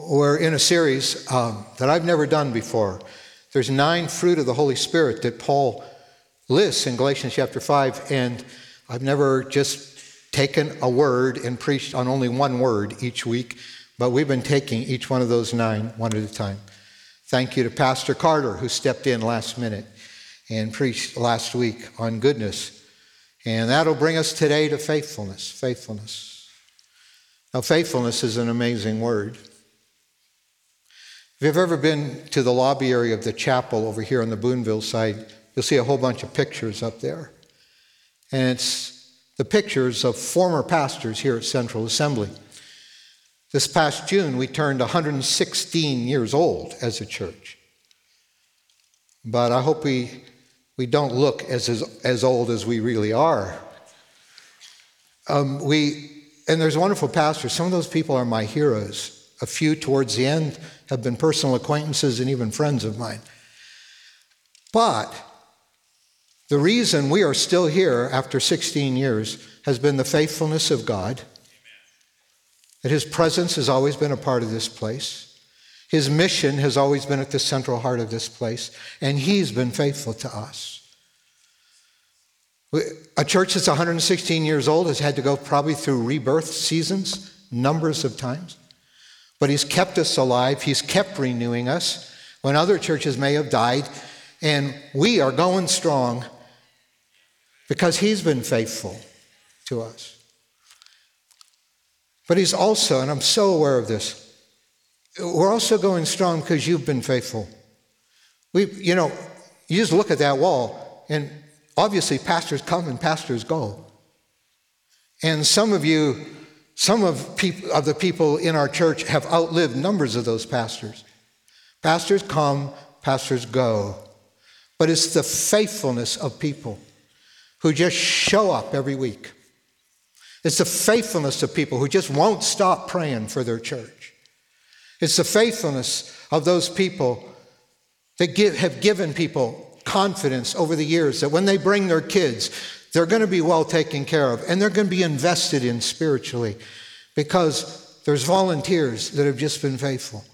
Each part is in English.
We're in a series um, that I've never done before. There's nine fruit of the Holy Spirit that Paul lists in Galatians chapter 5, and I've never just taken a word and preached on only one word each week, but we've been taking each one of those nine one at a time. Thank you to Pastor Carter, who stepped in last minute and preached last week on goodness. And that'll bring us today to faithfulness. Faithfulness. Now, faithfulness is an amazing word. If you've ever been to the lobby area of the chapel over here on the Boonville side, you'll see a whole bunch of pictures up there. And it's the pictures of former pastors here at Central Assembly. This past June, we turned 116 years old as a church. But I hope we, we don't look as, as, as old as we really are. Um, we, and there's wonderful pastors. Some of those people are my heroes. A few towards the end have been personal acquaintances and even friends of mine. But the reason we are still here after 16 years has been the faithfulness of God that his presence has always been a part of this place. His mission has always been at the central heart of this place, and he's been faithful to us. A church that's 116 years old has had to go probably through rebirth seasons, numbers of times. But he's kept us alive, he's kept renewing us when other churches may have died, and we are going strong because he's been faithful to us. But he's also, and I'm so aware of this, we're also going strong because you've been faithful. We, you know, you just look at that wall, and obviously pastors come and pastors go. And some of you, some of, peop- of the people in our church have outlived numbers of those pastors. Pastors come, pastors go. But it's the faithfulness of people who just show up every week it's the faithfulness of people who just won't stop praying for their church. It's the faithfulness of those people that give, have given people confidence over the years that when they bring their kids, they're going to be well taken care of and they're going to be invested in spiritually because there's volunteers that have just been faithful.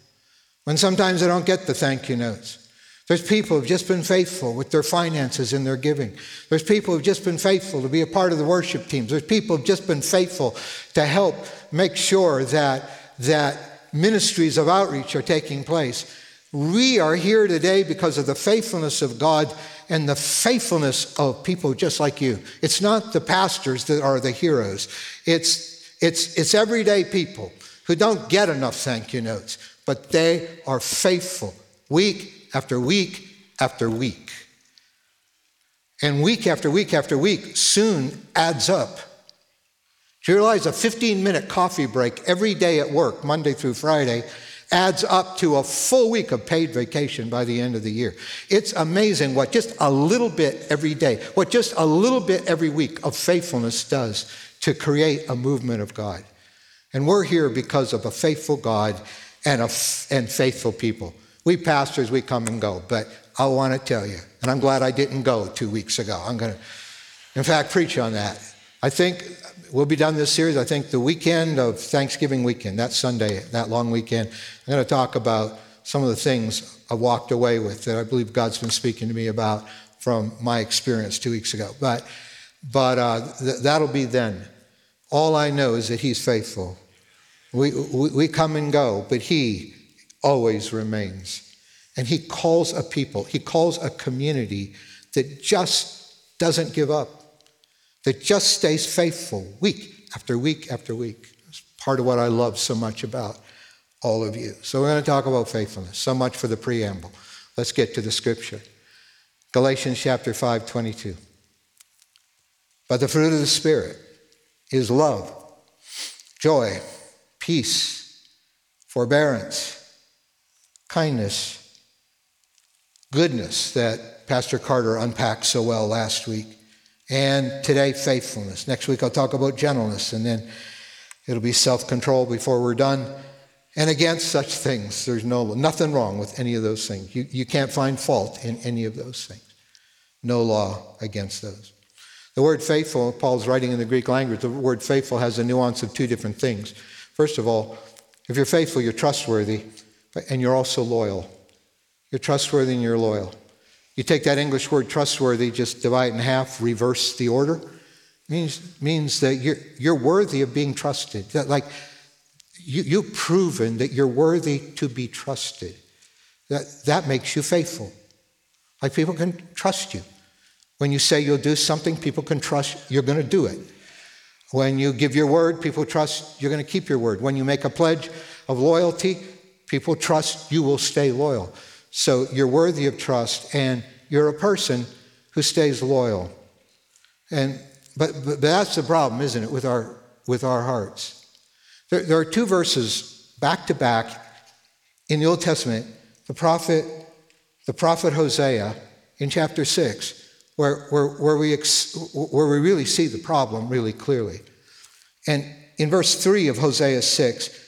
When sometimes they don't get the thank you notes. There's people who've just been faithful with their finances and their giving. There's people who've just been faithful to be a part of the worship teams. There's people who've just been faithful to help make sure that, that ministries of outreach are taking place. We are here today because of the faithfulness of God and the faithfulness of people just like you. It's not the pastors that are the heroes. It's, it's, it's everyday people who don't get enough thank you notes, but they are faithful week after week after week. And week after week after week soon adds up. Do you realize a 15 minute coffee break every day at work, Monday through Friday, adds up to a full week of paid vacation by the end of the year? It's amazing what just a little bit every day, what just a little bit every week of faithfulness does to create a movement of God. And we're here because of a faithful God and, a, and faithful people. We pastors, we come and go, but I want to tell you, and I'm glad I didn't go two weeks ago. I'm going to, in fact, preach on that. I think we'll be done this series. I think the weekend of Thanksgiving weekend, that Sunday, that long weekend, I'm going to talk about some of the things I walked away with that I believe God's been speaking to me about from my experience two weeks ago. But, but uh, th- that'll be then. All I know is that He's faithful. We, we, we come and go, but He always remains. And he calls a people, he calls a community that just doesn't give up, that just stays faithful week after week after week. It's part of what I love so much about all of you. So we're going to talk about faithfulness. So much for the preamble. Let's get to the scripture. Galatians chapter 5, 22. But the fruit of the Spirit is love, joy, peace, forbearance kindness, goodness that Pastor Carter unpacked so well last week, and today, faithfulness. Next week, I'll talk about gentleness, and then it'll be self control before we're done. And against such things, there's no, nothing wrong with any of those things. You, you can't find fault in any of those things. No law against those. The word faithful, Paul's writing in the Greek language, the word faithful has a nuance of two different things. First of all, If you're faithful, you're trustworthy, and you're also loyal. You're trustworthy and you're loyal. You take that English word trustworthy, just divide it in half, reverse the order. Means, means that you're, you're worthy of being trusted. That, like, you, you've proven that you're worthy to be trusted. That, that makes you faithful. Like, people can trust you. When you say you'll do something, people can trust you're going to do it. When you give your word, people trust you're going to keep your word. When you make a pledge of loyalty, people trust you will stay loyal. So you're worthy of trust and you're a person who stays loyal. And but, but that's the problem, isn't it, with our with our hearts. There, there are two verses back to back in the Old Testament, the prophet, the prophet Hosea in chapter 6 where, where, where, we ex, where we really see the problem really clearly. And in verse 3 of Hosea 6,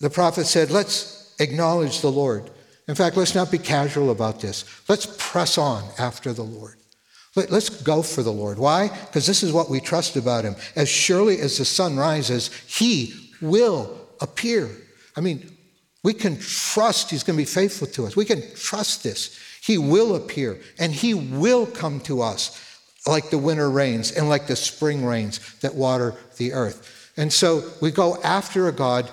the prophet said, Let's acknowledge the Lord. In fact, let's not be casual about this. Let's press on after the Lord. Let, us go for the Lord. Why? Because this is what we trust about him. As surely as the sun rises, he will appear. I mean, we can trust he's going to be faithful to us. We can trust this. He will appear and He will come to us like the winter rains and like the spring rains that water the earth. And so we go after a God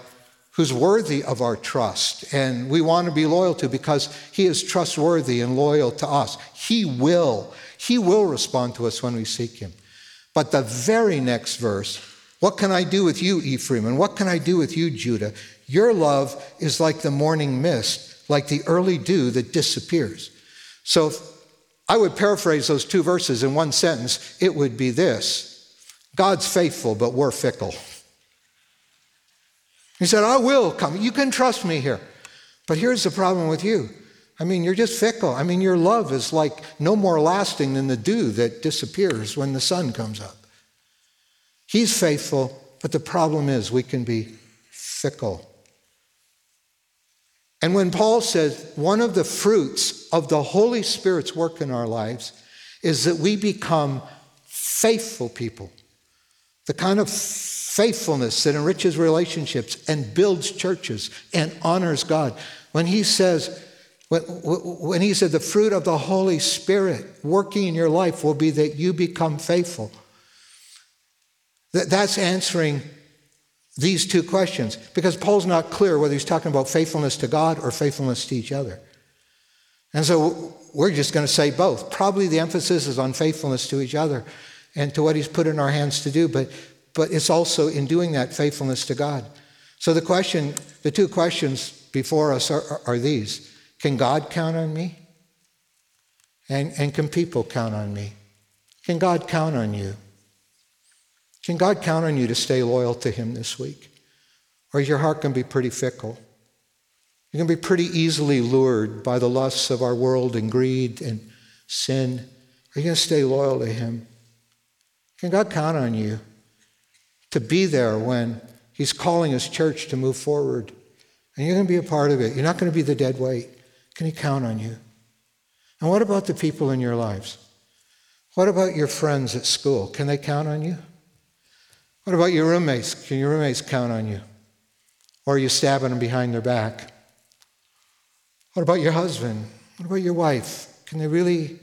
who's worthy of our trust and we want to be loyal to because He is trustworthy and loyal to us. He will. He will respond to us when we seek Him. But the very next verse, what can I do with you, Ephraim? And what can I do with you, Judah? Your love is like the morning mist, like the early dew that disappears. So I would paraphrase those two verses in one sentence. It would be this God's faithful, but we're fickle. He said, I will come. You can trust me here. But here's the problem with you. I mean, you're just fickle. I mean, your love is like no more lasting than the dew that disappears when the sun comes up. He's faithful, but the problem is we can be fickle. And when Paul says one of the fruits of the Holy Spirit's work in our lives is that we become faithful people, the kind of faithfulness that enriches relationships and builds churches and honors God. When he says, when he said the fruit of the Holy Spirit working in your life will be that you become faithful, that's answering these two questions because Paul's not clear whether he's talking about faithfulness to God or faithfulness to each other. And so we're just going to say both. Probably the emphasis is on faithfulness to each other and to what he's put in our hands to do, but, but it's also in doing that faithfulness to God. So the question, the two questions before us are, are, these Can God count on me? And, and can people count on me? Can God count on you? Can God count on you to stay loyal to Him this week? Or is your heart going to be pretty fickle? You're going to be pretty easily lured by the lusts of our world and greed and sin. Are you going to stay loyal to Him? Can God count on you to be there when He's calling His church to move forward? And you're going to be a part of it. You're not going to be the dead weight. Can He count on you? And what about the people in your lives? What about your friends at school? Can they count on you? What about your roommates? Can your roommates count on you? Or are you stabbing them behind their back? What about your husband? What about your wife? Can they really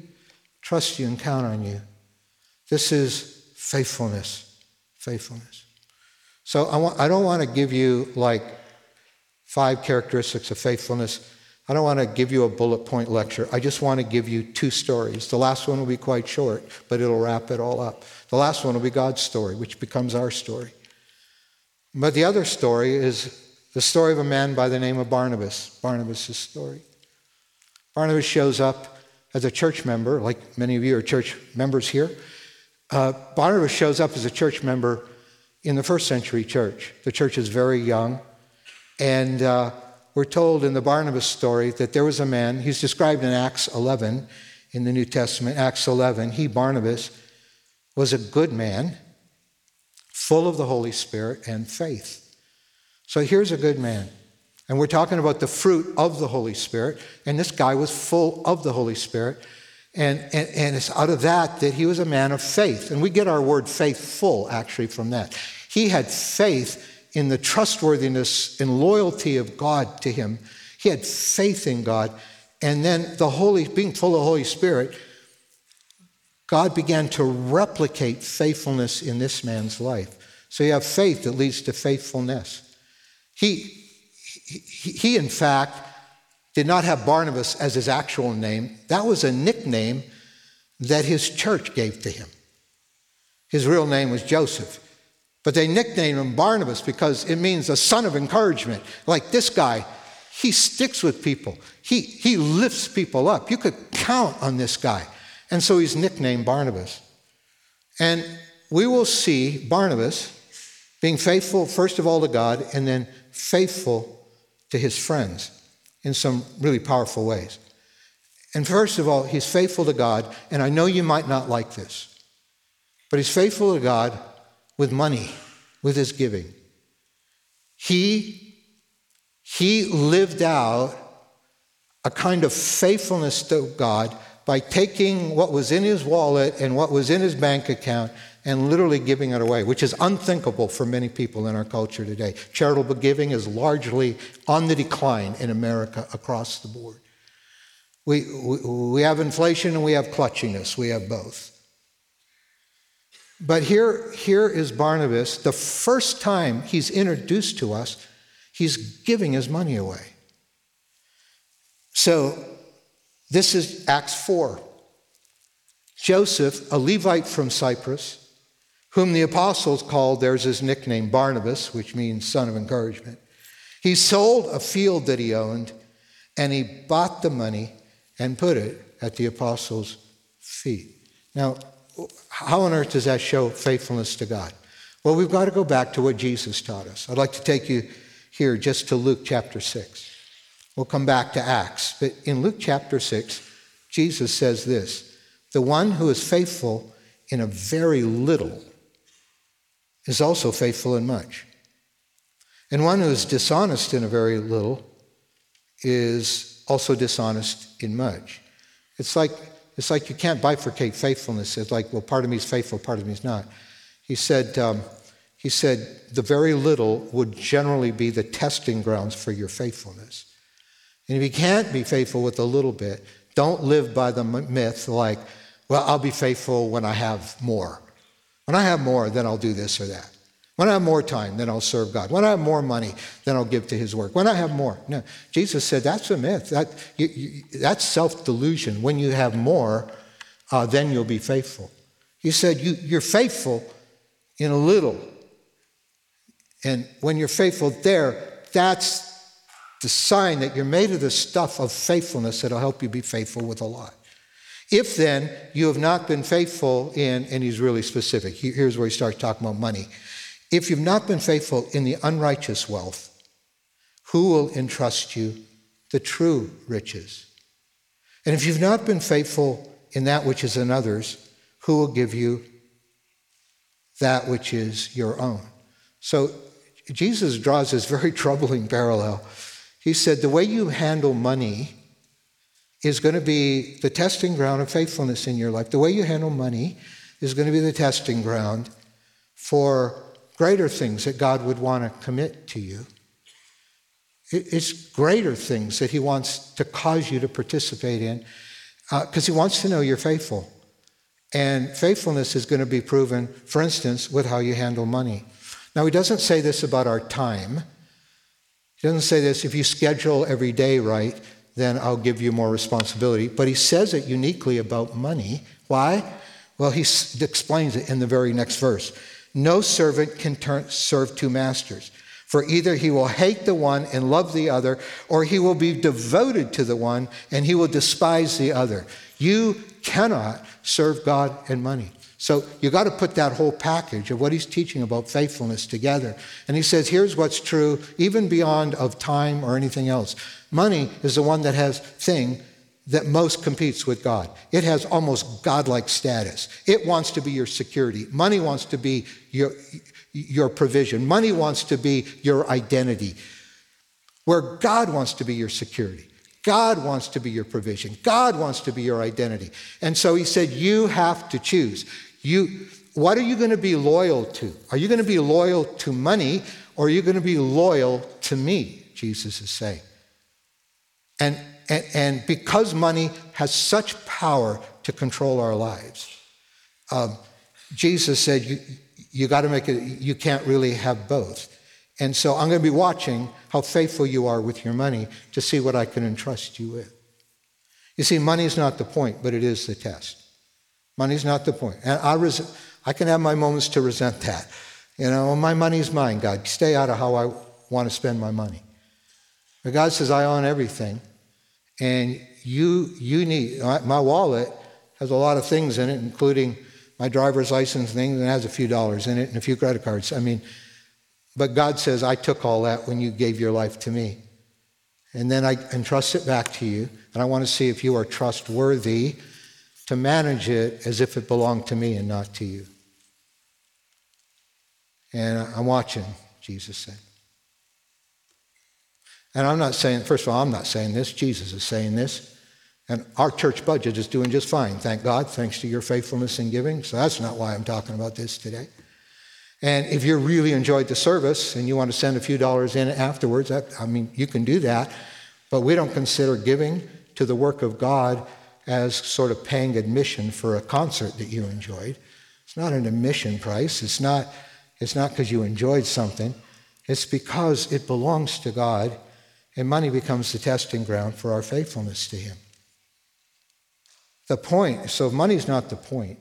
trust you and count on you? This is faithfulness. Faithfulness. So I, want, I don't want to give you like five characteristics of faithfulness. I don't want to give you a bullet point lecture. I just want to give you two stories. The last one will be quite short, but it'll wrap it all up. The last one will be God's story, which becomes our story. But the other story is the story of a man by the name of Barnabas, Barnabas' story. Barnabas shows up as a church member, like many of you are church members here. Uh, Barnabas shows up as a church member in the first century church. The church is very young, and uh, we're told in the Barnabas story that there was a man, he's described in Acts 11 in the New Testament, Acts 11. He, Barnabas, was a good man, full of the Holy Spirit and faith. So here's a good man. And we're talking about the fruit of the Holy Spirit. And this guy was full of the Holy Spirit. And, and, and it's out of that that he was a man of faith. And we get our word faithful actually from that. He had faith in the trustworthiness and loyalty of God to him. He had faith in God. And then the Holy, being full of the Holy Spirit, God began to replicate faithfulness in this man's life. So you have faith that leads to faithfulness. He, he, he, in fact, did not have Barnabas as his actual name. That was a nickname that his church gave to him. His real name was Joseph. But they nicknamed him Barnabas because it means a son of encouragement. Like this guy, he sticks with people, he, he lifts people up. You could count on this guy. And so he's nicknamed Barnabas. And we will see Barnabas being faithful, first of all, to God, and then faithful to his friends in some really powerful ways. And first of all, he's faithful to God, and I know you might not like this, but he's faithful to God with money, with his giving. He, he lived out a kind of faithfulness to God by taking what was in his wallet and what was in his bank account and literally giving it away, which is unthinkable for many people in our culture today. Charitable giving is largely on the decline in America across the board. We, we, we have inflation and we have clutchiness, we have both. But here, here is Barnabas. The first time he's introduced to us, he's giving his money away. So this is Acts 4. Joseph, a Levite from Cyprus, whom the apostles called, there's his nickname, Barnabas, which means son of encouragement. He sold a field that he owned and he bought the money and put it at the apostles' feet. Now, how on earth does that show faithfulness to God? Well, we've got to go back to what Jesus taught us. I'd like to take you here just to Luke chapter 6. We'll come back to Acts. But in Luke chapter 6, Jesus says this The one who is faithful in a very little is also faithful in much. And one who is dishonest in a very little is also dishonest in much. It's like, it's like you can't bifurcate faithfulness. It's like, well, part of me is faithful, part of me is not. He said, um, he said, the very little would generally be the testing grounds for your faithfulness. And if you can't be faithful with a little bit, don't live by the myth like, well, I'll be faithful when I have more. When I have more, then I'll do this or that. When I have more time, then I'll serve God. When I have more money, then I'll give to His work. When I have more, no. Jesus said that's a myth. That, you, you, that's self delusion. When you have more, uh, then you'll be faithful. He said you, you're faithful in a little. And when you're faithful there, that's the sign that you're made of the stuff of faithfulness that'll help you be faithful with a lot. If then you have not been faithful in, and he's really specific, here's where he starts talking about money. If you've not been faithful in the unrighteous wealth, who will entrust you the true riches? And if you've not been faithful in that which is another's, who will give you that which is your own? So Jesus draws this very troubling parallel. He said, The way you handle money is going to be the testing ground of faithfulness in your life. The way you handle money is going to be the testing ground for greater things that God would want to commit to you. It's greater things that He wants to cause you to participate in because uh, He wants to know you're faithful. And faithfulness is going to be proven, for instance, with how you handle money. Now, He doesn't say this about our time. He doesn't say this if you schedule every day right, then I'll give you more responsibility. But He says it uniquely about money. Why? Well, He explains it in the very next verse. No servant can turn, serve two masters, for either he will hate the one and love the other, or he will be devoted to the one and he will despise the other. You cannot serve God and money. So you got to put that whole package of what he's teaching about faithfulness together. And he says, here's what's true, even beyond of time or anything else. Money is the one that has thing that most competes with God. It has almost godlike status. It wants to be your security. Money wants to be your, your provision. Money wants to be your identity. Where God wants to be your security. God wants to be your provision. God wants to be your identity. And so he said, You have to choose. You, what are you going to be loyal to? Are you going to be loyal to money or are you going to be loyal to me? Jesus is saying. And, and, and because money has such power to control our lives, um, Jesus said, you, you got to make it, you can't really have both. And so I'm going to be watching how faithful you are with your money to see what I can entrust you with. You see, money is not the point, but it is the test. Money's not the point. And I, res- I can have my moments to resent that. You know, my money's mine, God. Stay out of how I want to spend my money. But God says, I own everything. And you, you need, my wallet has a lot of things in it, including my driver's license thing, and has a few dollars in it and a few credit cards. I mean, but God says, I took all that when you gave your life to me. And then I entrust it back to you. And I want to see if you are trustworthy to manage it as if it belonged to me and not to you. And I'm watching, Jesus said. And I'm not saying, first of all, I'm not saying this, Jesus is saying this. And our church budget is doing just fine, thank God, thanks to your faithfulness in giving. So that's not why I'm talking about this today. And if you really enjoyed the service and you want to send a few dollars in afterwards, that, I mean, you can do that. But we don't consider giving to the work of God as sort of paying admission for a concert that you enjoyed. It's not an admission price. It's not it's not because you enjoyed something. It's because it belongs to God and money becomes the testing ground for our faithfulness to Him. The point, so money's not the point.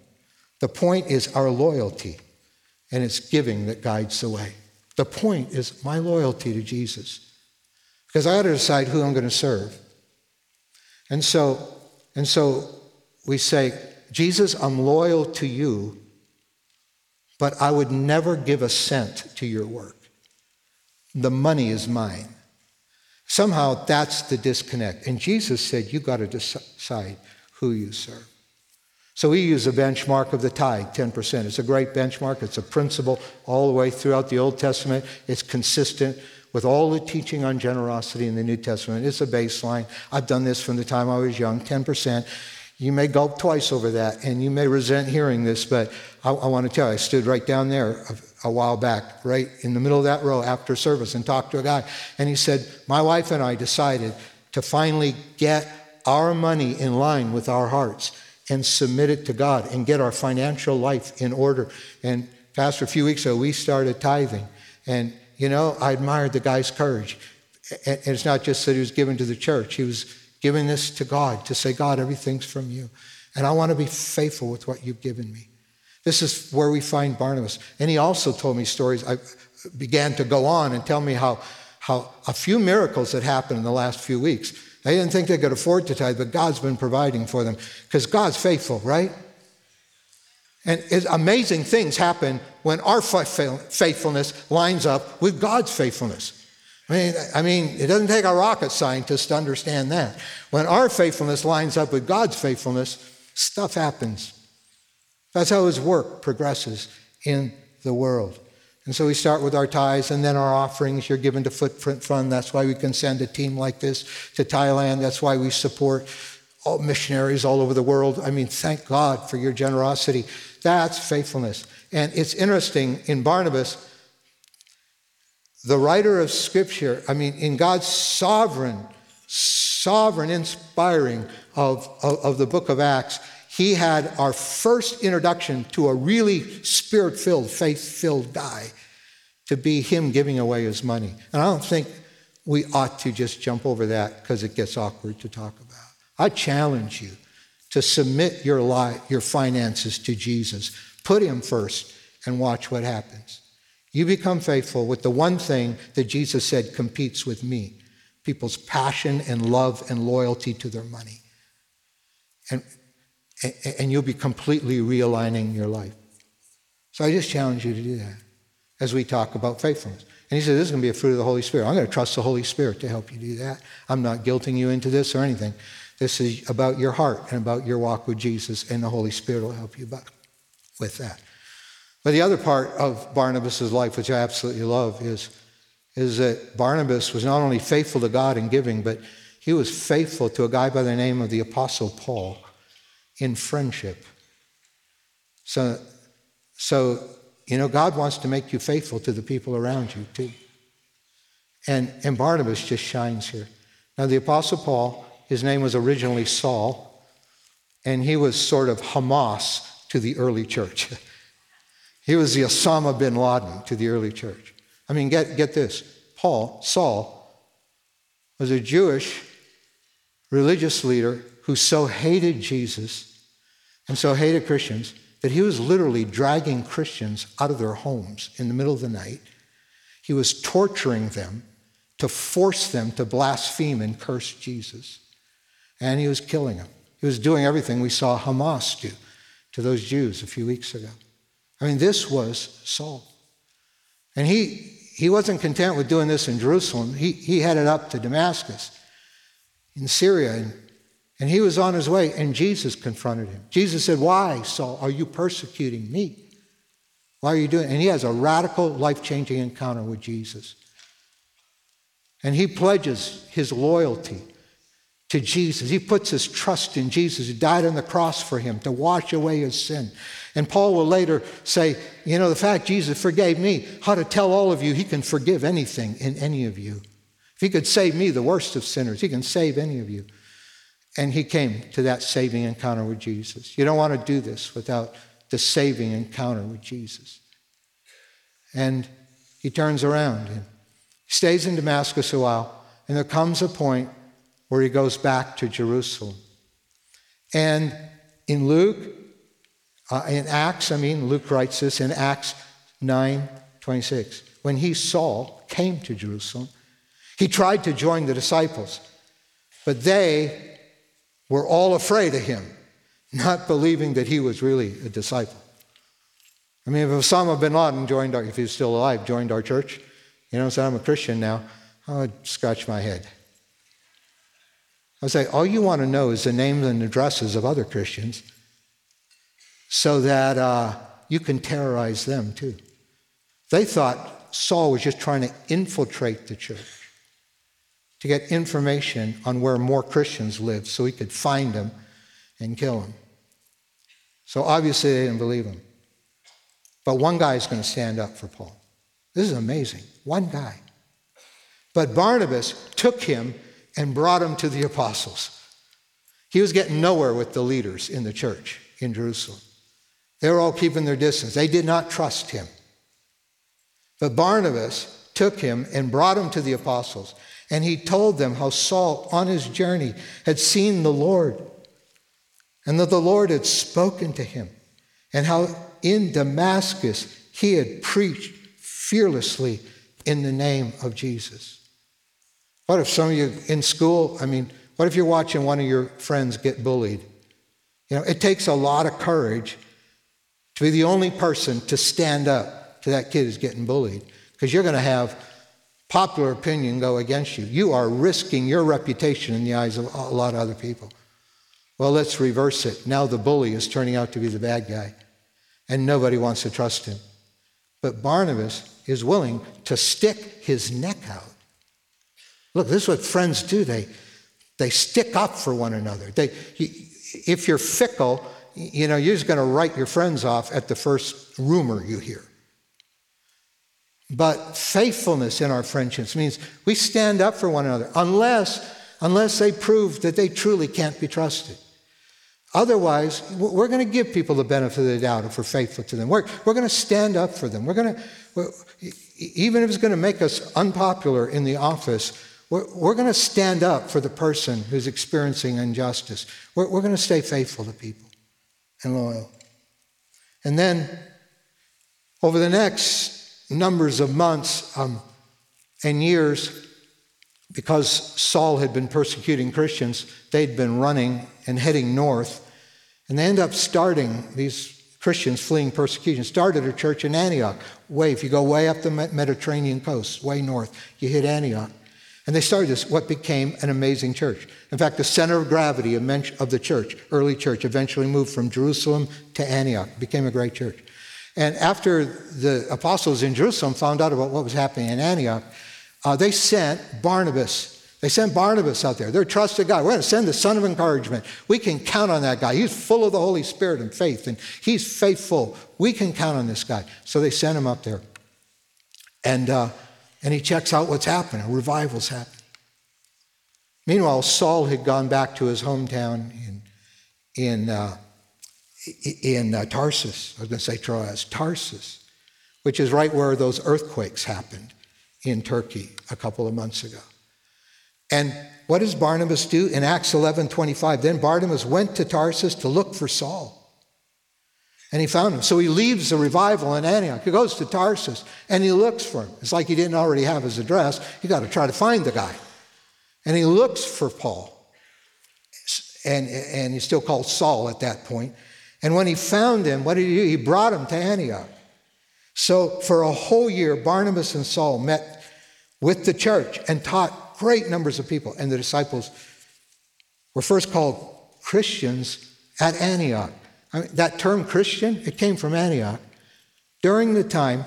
The point is our loyalty, and it's giving that guides the way. The point is my loyalty to Jesus. Because I got to decide who I'm going to serve. And so, and so we say, Jesus, I'm loyal to you, but I would never give a cent to your work. The money is mine. Somehow that's the disconnect. And Jesus said, You've got to decide who you serve. So we use a benchmark of the tithe, 10%. It's a great benchmark. It's a principle all the way throughout the Old Testament. It's consistent with all the teaching on generosity in the New Testament. It's a baseline. I've done this from the time I was young, 10%. You may gulp twice over that, and you may resent hearing this, but I, I want to tell you, I stood right down there a, a while back, right in the middle of that row after service, and talked to a guy. And he said, My wife and I decided to finally get our money in line with our hearts and submit it to God and get our financial life in order. And, Pastor, a few weeks ago, we started tithing. And, you know, I admired the guy's courage. And it's not just that he was given to the church, he was giving this to God to say, God, everything's from you. And I want to be faithful with what you've given me. This is where we find Barnabas. And he also told me stories. I uh, began to go on and tell me how, how a few miracles had happened in the last few weeks. They didn't think they could afford to tithe, but God's been providing for them because God's faithful, right? And amazing things happen when our faithfulness lines up with God's faithfulness. I mean, I mean, it doesn't take a rocket scientist to understand that. When our faithfulness lines up with God's faithfulness, stuff happens. That's how his work progresses in the world. And so we start with our tithes and then our offerings. You're given to Footprint Fund. That's why we can send a team like this to Thailand. That's why we support all missionaries all over the world. I mean, thank God for your generosity. That's faithfulness. And it's interesting in Barnabas, the writer of Scripture, I mean, in God's sovereign, sovereign inspiring of, of, of the book of Acts, he had our first introduction to a really spirit filled, faith filled guy to be him giving away his money. And I don't think we ought to just jump over that because it gets awkward to talk about. I challenge you to submit your life, your finances to Jesus. Put him first and watch what happens. You become faithful with the one thing that Jesus said competes with me people's passion and love and loyalty to their money. And, and you'll be completely realigning your life. So I just challenge you to do that as we talk about faithfulness. And he said, This is going to be a fruit of the Holy Spirit. I'm going to trust the Holy Spirit to help you do that. I'm not guilting you into this or anything. This is about your heart and about your walk with Jesus, and the Holy Spirit will help you with that. But the other part of Barnabas' life, which I absolutely love, is, is that Barnabas was not only faithful to God in giving, but he was faithful to a guy by the name of the Apostle Paul in friendship. So So, you know, God wants to make you faithful to the people around you, too. And, and Barnabas just shines here. Now, the Apostle Paul, his name was originally Saul, and he was sort of Hamas to the early church. he was the Osama bin Laden to the early church. I mean, get, get this Paul, Saul, was a Jewish religious leader who so hated Jesus and so hated Christians that he was literally dragging Christians out of their homes in the middle of the night. He was torturing them to force them to blaspheme and curse Jesus. And he was killing them. He was doing everything we saw Hamas do to those Jews a few weeks ago. I mean, this was Saul. And he, he wasn't content with doing this in Jerusalem. He, he headed up to Damascus in Syria. And, and he was on his way, and Jesus confronted him. Jesus said, Why, Saul, are you persecuting me? Why are you doing it? And he has a radical, life changing encounter with Jesus. And he pledges his loyalty to Jesus. He puts his trust in Jesus, who died on the cross for him to wash away his sin. And Paul will later say, You know, the fact Jesus forgave me, how to tell all of you he can forgive anything in any of you. If he could save me, the worst of sinners, he can save any of you. And he came to that saving encounter with Jesus. You don't want to do this without the saving encounter with Jesus. And he turns around and stays in Damascus a while, and there comes a point where he goes back to Jerusalem. And in Luke, uh, in Acts, I mean, Luke writes this in Acts 9 26. When he, Saul, came to Jerusalem, he tried to join the disciples, but they were all afraid of him, not believing that he was really a disciple. I mean, if Osama bin Laden joined our, if he's still alive, joined our church, you know, said, I'm a Christian now, I would scratch my head. I say, all you want to know is the names and addresses of other Christians so that uh, you can terrorize them too. They thought Saul was just trying to infiltrate the church to get information on where more Christians lived so he could find them and kill them. So obviously they didn't believe him. But one guy is going to stand up for Paul. This is amazing. One guy. But Barnabas took him and brought him to the apostles. He was getting nowhere with the leaders in the church in Jerusalem. They were all keeping their distance. They did not trust him. But Barnabas took him and brought him to the apostles. And he told them how Saul, on his journey, had seen the Lord and that the Lord had spoken to him, and how in Damascus he had preached fearlessly in the name of Jesus. What if some of you in school, I mean, what if you're watching one of your friends get bullied? You know, it takes a lot of courage to be the only person to stand up to that kid who's getting bullied because you're going to have popular opinion go against you. You are risking your reputation in the eyes of a lot of other people. Well, let's reverse it. Now the bully is turning out to be the bad guy, and nobody wants to trust him. But Barnabas is willing to stick his neck out. Look, this is what friends do. They, they stick up for one another. They, if you're fickle, you know, you're just going to write your friends off at the first rumor you hear. But faithfulness in our friendships means we stand up for one another unless, unless they prove that they truly can't be trusted. Otherwise, we're going to give people the benefit of the doubt if we're faithful to them. We're, we're going to stand up for them. We're going to, even if it's going to make us unpopular in the office, we're, we're going to stand up for the person who's experiencing injustice. We're, we're going to stay faithful to people and loyal. And then, over the next numbers of months um, and years, because Saul had been persecuting Christians, they'd been running and heading north. And they end up starting, these Christians fleeing persecution, started a church in Antioch. Way, if you go way up the Mediterranean coast, way north, you hit Antioch. And they started this, what became an amazing church. In fact, the center of gravity of the church, early church, eventually moved from Jerusalem to Antioch, became a great church. And after the apostles in Jerusalem found out about what was happening in Antioch, uh, they sent Barnabas They sent Barnabas out there. They're trusted guy. We're going to send the son of encouragement. We can count on that guy. He's full of the Holy Spirit and faith, and he's faithful. We can count on this guy. So they sent him up there. And, uh, and he checks out what's happening. A revival's happening. Meanwhile, Saul had gone back to his hometown in, in, uh, in uh, Tarsus. I was going to say Troas, Tarsus, which is right where those earthquakes happened in Turkey a couple of months ago. And what does Barnabas do in Acts 11 25? Then Barnabas went to Tarsus to look for Saul. And he found him. So he leaves the revival in Antioch. He goes to Tarsus and he looks for him. It's like he didn't already have his address. He got to try to find the guy. And he looks for Paul. And, and he's still called Saul at that point. And when he found him, what did he do? He brought him to Antioch. So for a whole year, Barnabas and Saul met with the church and taught great numbers of people. And the disciples were first called Christians at Antioch. I mean, that term Christian, it came from Antioch during the time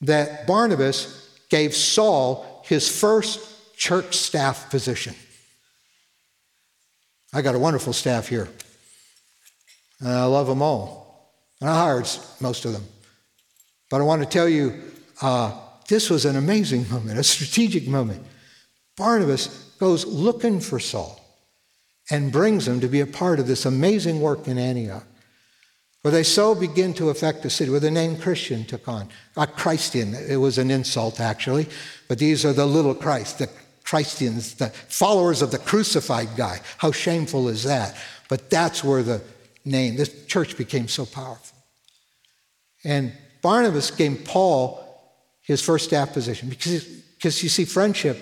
that Barnabas gave Saul his first church staff position. I got a wonderful staff here. And I love them all. And I hired most of them. But I want to tell you, uh, this was an amazing moment, a strategic moment. Barnabas goes looking for Saul and brings them to be a part of this amazing work in Antioch, where they so begin to affect the city, where the name Christian took on. Not Christian, it was an insult actually, but these are the little Christ, the Christians, the followers of the crucified guy. How shameful is that? But that's where the name, this church became so powerful. And Barnabas gave Paul his first staff position because, because you see, friendship,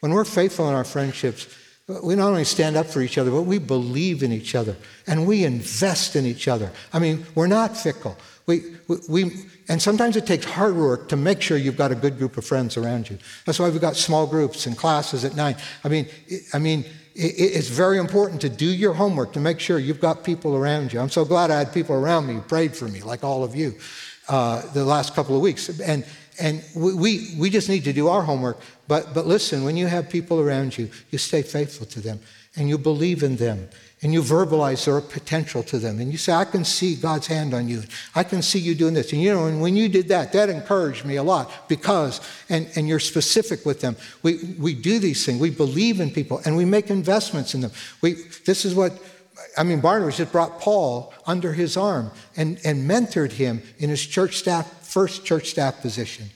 when we're faithful in our friendships, we not only stand up for each other, but we believe in each other and we invest in each other. I mean, we're not fickle. We, we, we, and sometimes it takes hard work to make sure you've got a good group of friends around you. That's why we've got small groups and classes at night. I mean, I mean, it's very important to do your homework to make sure you've got people around you. I'm so glad I had people around me who prayed for me, like all of you, uh, the last couple of weeks. And, and we, we just need to do our homework. But, but listen, when you have people around you, you stay faithful to them and you believe in them and you verbalize their potential to them and you say, I can see God's hand on you. I can see you doing this. And you know, and when you did that, that encouraged me a lot because, and, and you're specific with them. We, we do these things. We believe in people and we make investments in them. We, this is what, I mean, Barnabas just brought Paul under his arm and, and mentored him in his church staff first church staff position.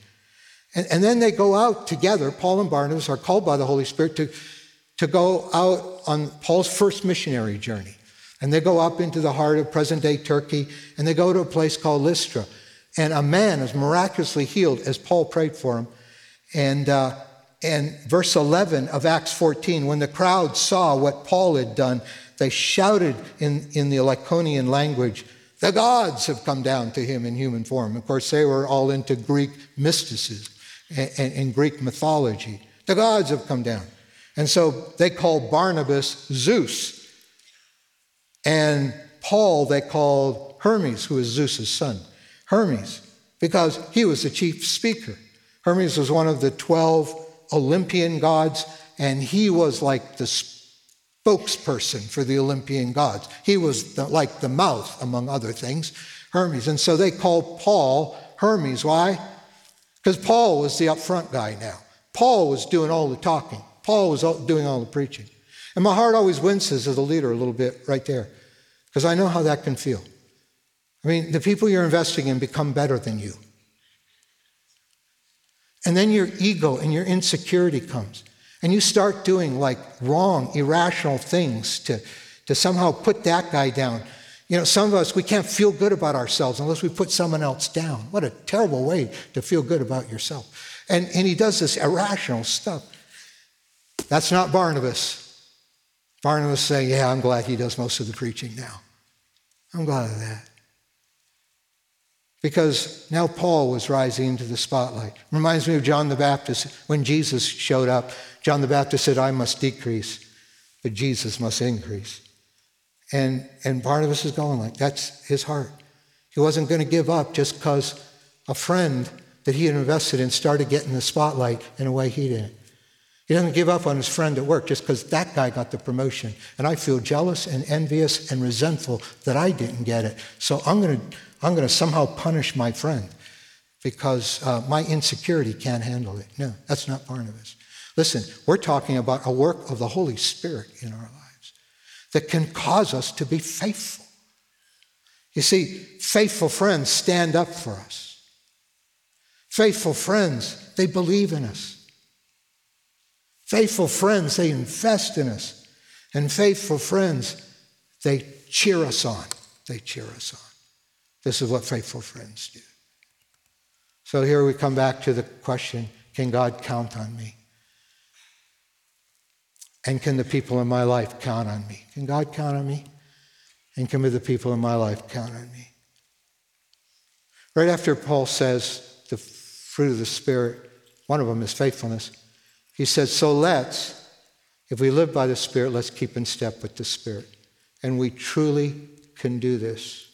And, and then they go out together. Paul and Barnabas are called by the Holy Spirit to, to go out on Paul's first missionary journey. And they go up into the heart of present day Turkey and they go to a place called Lystra. And a man is miraculously healed as Paul prayed for him. And, uh, and verse 11 of Acts 14, when the crowd saw what Paul had done, they shouted in, in the Lycaonian language, the gods have come down to him in human form. Of course, they were all into Greek mysticism and, and, Greek mythology. The gods have come down. And so they called Barnabas Zeus. And Paul they called Hermes, who is Zeus's son. Hermes, because he was the chief speaker. Hermes was one of the 12 Olympian gods, and he was like the spokesperson for the Olympian gods. He was the, like the mouth, among other things, Hermes. And so they called Paul Hermes. Why? Because Paul was the upfront guy now. Paul was doing all the talking, Paul was doing all the preaching. And my heart always winces as a leader a little bit right there, because I know how that can feel. I mean, the people you're investing in become better than you. And then your ego and your insecurity comes. And you start doing like wrong, irrational things to, to somehow put that guy down. You know, some of us, we can't feel good about ourselves unless we put someone else down. What a terrible way to feel good about yourself. And, and he does this irrational stuff. That's not Barnabas. Barnabas saying, Yeah, I'm glad he does most of the preaching now. I'm glad of that. Because now Paul was rising into the spotlight. Reminds me of John the Baptist when Jesus showed up. John the Baptist said, I must decrease, but Jesus must increase. And, and Barnabas is going like, that's his heart. He wasn't going to give up just because a friend that he had invested in started getting the spotlight in a way he didn't. He doesn't give up on his friend at work just because that guy got the promotion. And I feel jealous and envious and resentful that I didn't get it. So I'm going to, I'm going to somehow punish my friend because uh, my insecurity can't handle it. No, that's not Barnabas. Listen, we're talking about a work of the Holy Spirit in our lives that can cause us to be faithful. You see, faithful friends stand up for us. Faithful friends, they believe in us. Faithful friends, they invest in us. And faithful friends, they cheer us on. They cheer us on. This is what faithful friends do. So here we come back to the question can God count on me? And can the people in my life count on me? Can God count on me? And can the people in my life count on me? Right after Paul says the fruit of the Spirit, one of them is faithfulness. He said, So let's, if we live by the Spirit, let's keep in step with the Spirit. And we truly can do this.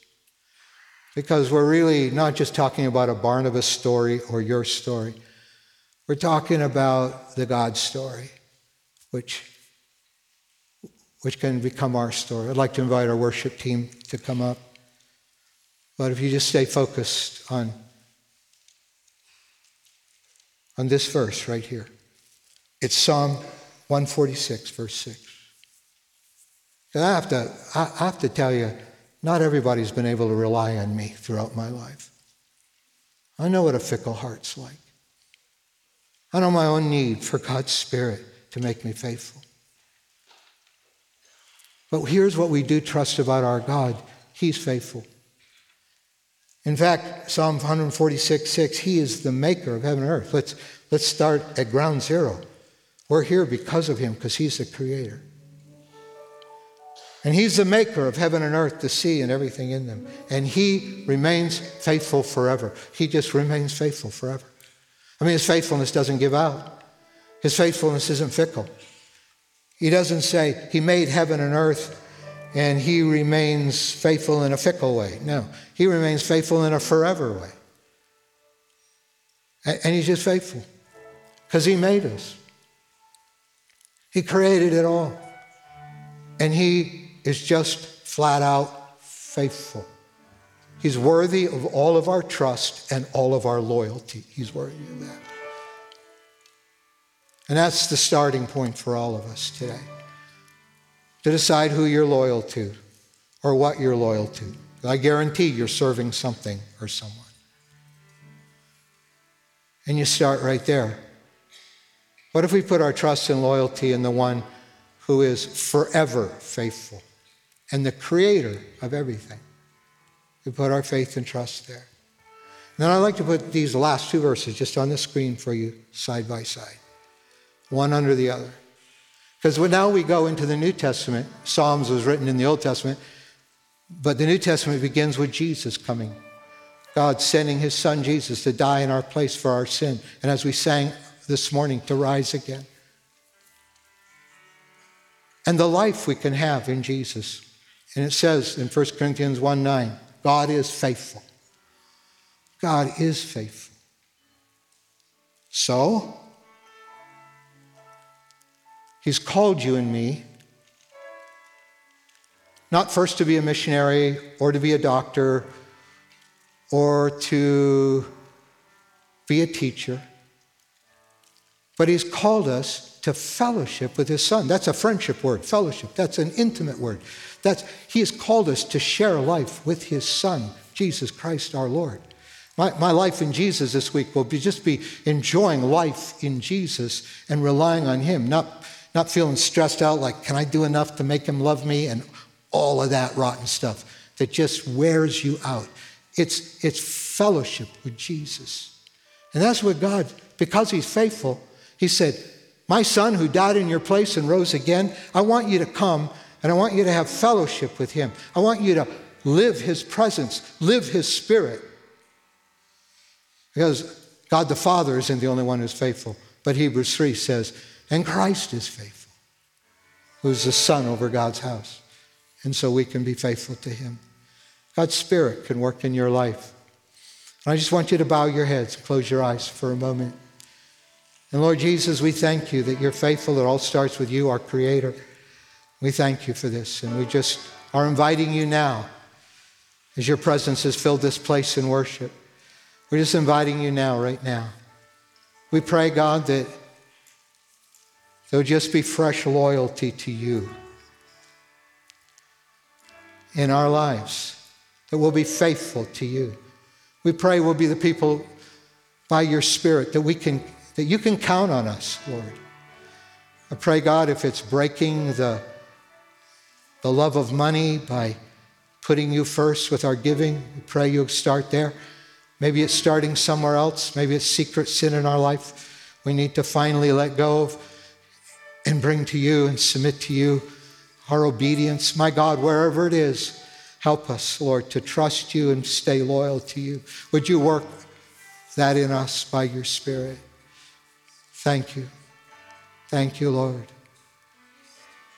Because we're really not just talking about a Barnabas story or your story. We're talking about the God story, which, which can become our story. I'd like to invite our worship team to come up. But if you just stay focused on, on this verse right here. It's Psalm 146, verse 6. And I have to, I have to tell you, not everybody's been able to rely on me throughout my life. I know what a fickle heart's like. I know my own need for God's Spirit to make me faithful. But here's what we do trust about our God He's faithful. In fact, Psalm 146 6, He is the maker of heaven and earth. Let's, let's start at ground zero. We're here because of him, because he's the creator. And he's the maker of heaven and earth, the sea, and everything in them. And he remains faithful forever. He just remains faithful forever. I mean, his faithfulness doesn't give out, his faithfulness isn't fickle. He doesn't say he made heaven and earth and he remains faithful in a fickle way. No, he remains faithful in a forever way. And he's just faithful because he made us. He created it all. And He is just flat out faithful. He's worthy of all of our trust and all of our loyalty. He's worthy of that. And that's the starting point for all of us today to decide who you're loyal to or what you're loyal to. I guarantee you're serving something or someone. And you start right there. What if we put our trust and loyalty in the one who is forever faithful and the creator of everything? We put our faith and trust there. And then I'd like to put these last two verses just on the screen for you, side by side, one under the other. Because now we go into the New Testament. Psalms was written in the Old Testament, but the New Testament begins with Jesus coming. God sending his son Jesus to die in our place for our sin. And as we sang this morning to rise again. And the life we can have in Jesus. And it says in 1 Corinthians 1 9, God is faithful. God is faithful. So, He's called you and me not first to be a missionary or to be a doctor or to be a teacher. But he's called us to fellowship with his son. That's a friendship word, fellowship. That's an intimate word. That's, he has called us to share life with his son, Jesus Christ our Lord. My, my life in Jesus this week will be just be enjoying life in Jesus and relying on him, not, not feeling stressed out like, can I do enough to make him love me? And all of that rotten stuff that just wears you out. It's, it's fellowship with Jesus. And that's what God, because he's faithful, he said, My son who died in your place and rose again, I want you to come and I want you to have fellowship with him. I want you to live his presence, live his spirit. Because God the Father isn't the only one who's faithful, but Hebrews 3 says, and Christ is faithful, who's the Son over God's house. And so we can be faithful to him. God's Spirit can work in your life. And I just want you to bow your heads, close your eyes for a moment. And Lord Jesus, we thank you that you're faithful. It all starts with you, our Creator. We thank you for this. And we just are inviting you now as your presence has filled this place in worship. We're just inviting you now, right now. We pray, God, that there'll just be fresh loyalty to you in our lives, that we'll be faithful to you. We pray we'll be the people by your Spirit that we can that you can count on us, Lord. I pray, God, if it's breaking the, the love of money by putting you first with our giving, we pray you'll start there. Maybe it's starting somewhere else. Maybe it's secret sin in our life. We need to finally let go of and bring to you and submit to you our obedience. My God, wherever it is, help us, Lord, to trust you and stay loyal to you. Would you work that in us by your Spirit? Thank you. Thank you, Lord.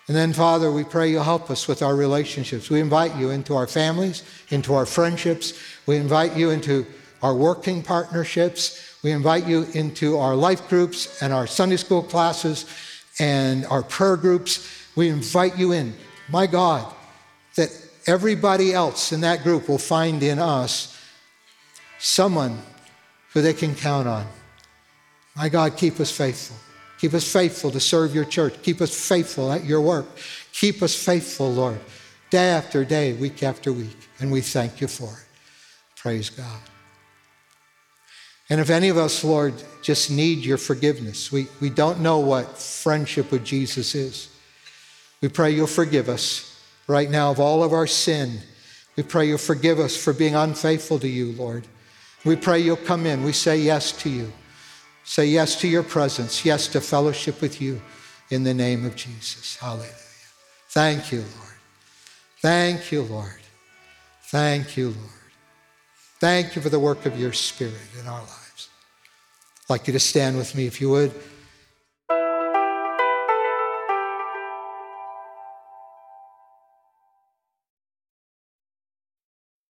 And then, Father, we pray you help us with our relationships. We invite you into our families, into our friendships. We invite you into our working partnerships. We invite you into our life groups and our Sunday school classes and our prayer groups. We invite you in. My God, that everybody else in that group will find in us someone who they can count on. My God, keep us faithful. Keep us faithful to serve your church. Keep us faithful at your work. Keep us faithful, Lord, day after day, week after week. And we thank you for it. Praise God. And if any of us, Lord, just need your forgiveness, we, we don't know what friendship with Jesus is. We pray you'll forgive us right now of all of our sin. We pray you'll forgive us for being unfaithful to you, Lord. We pray you'll come in. We say yes to you. Say yes to your presence, yes to fellowship with you in the name of Jesus. Hallelujah. Thank you, Lord. Thank you, Lord. Thank you, Lord. Thank you for the work of your Spirit in our lives. I'd like you to stand with me if you would.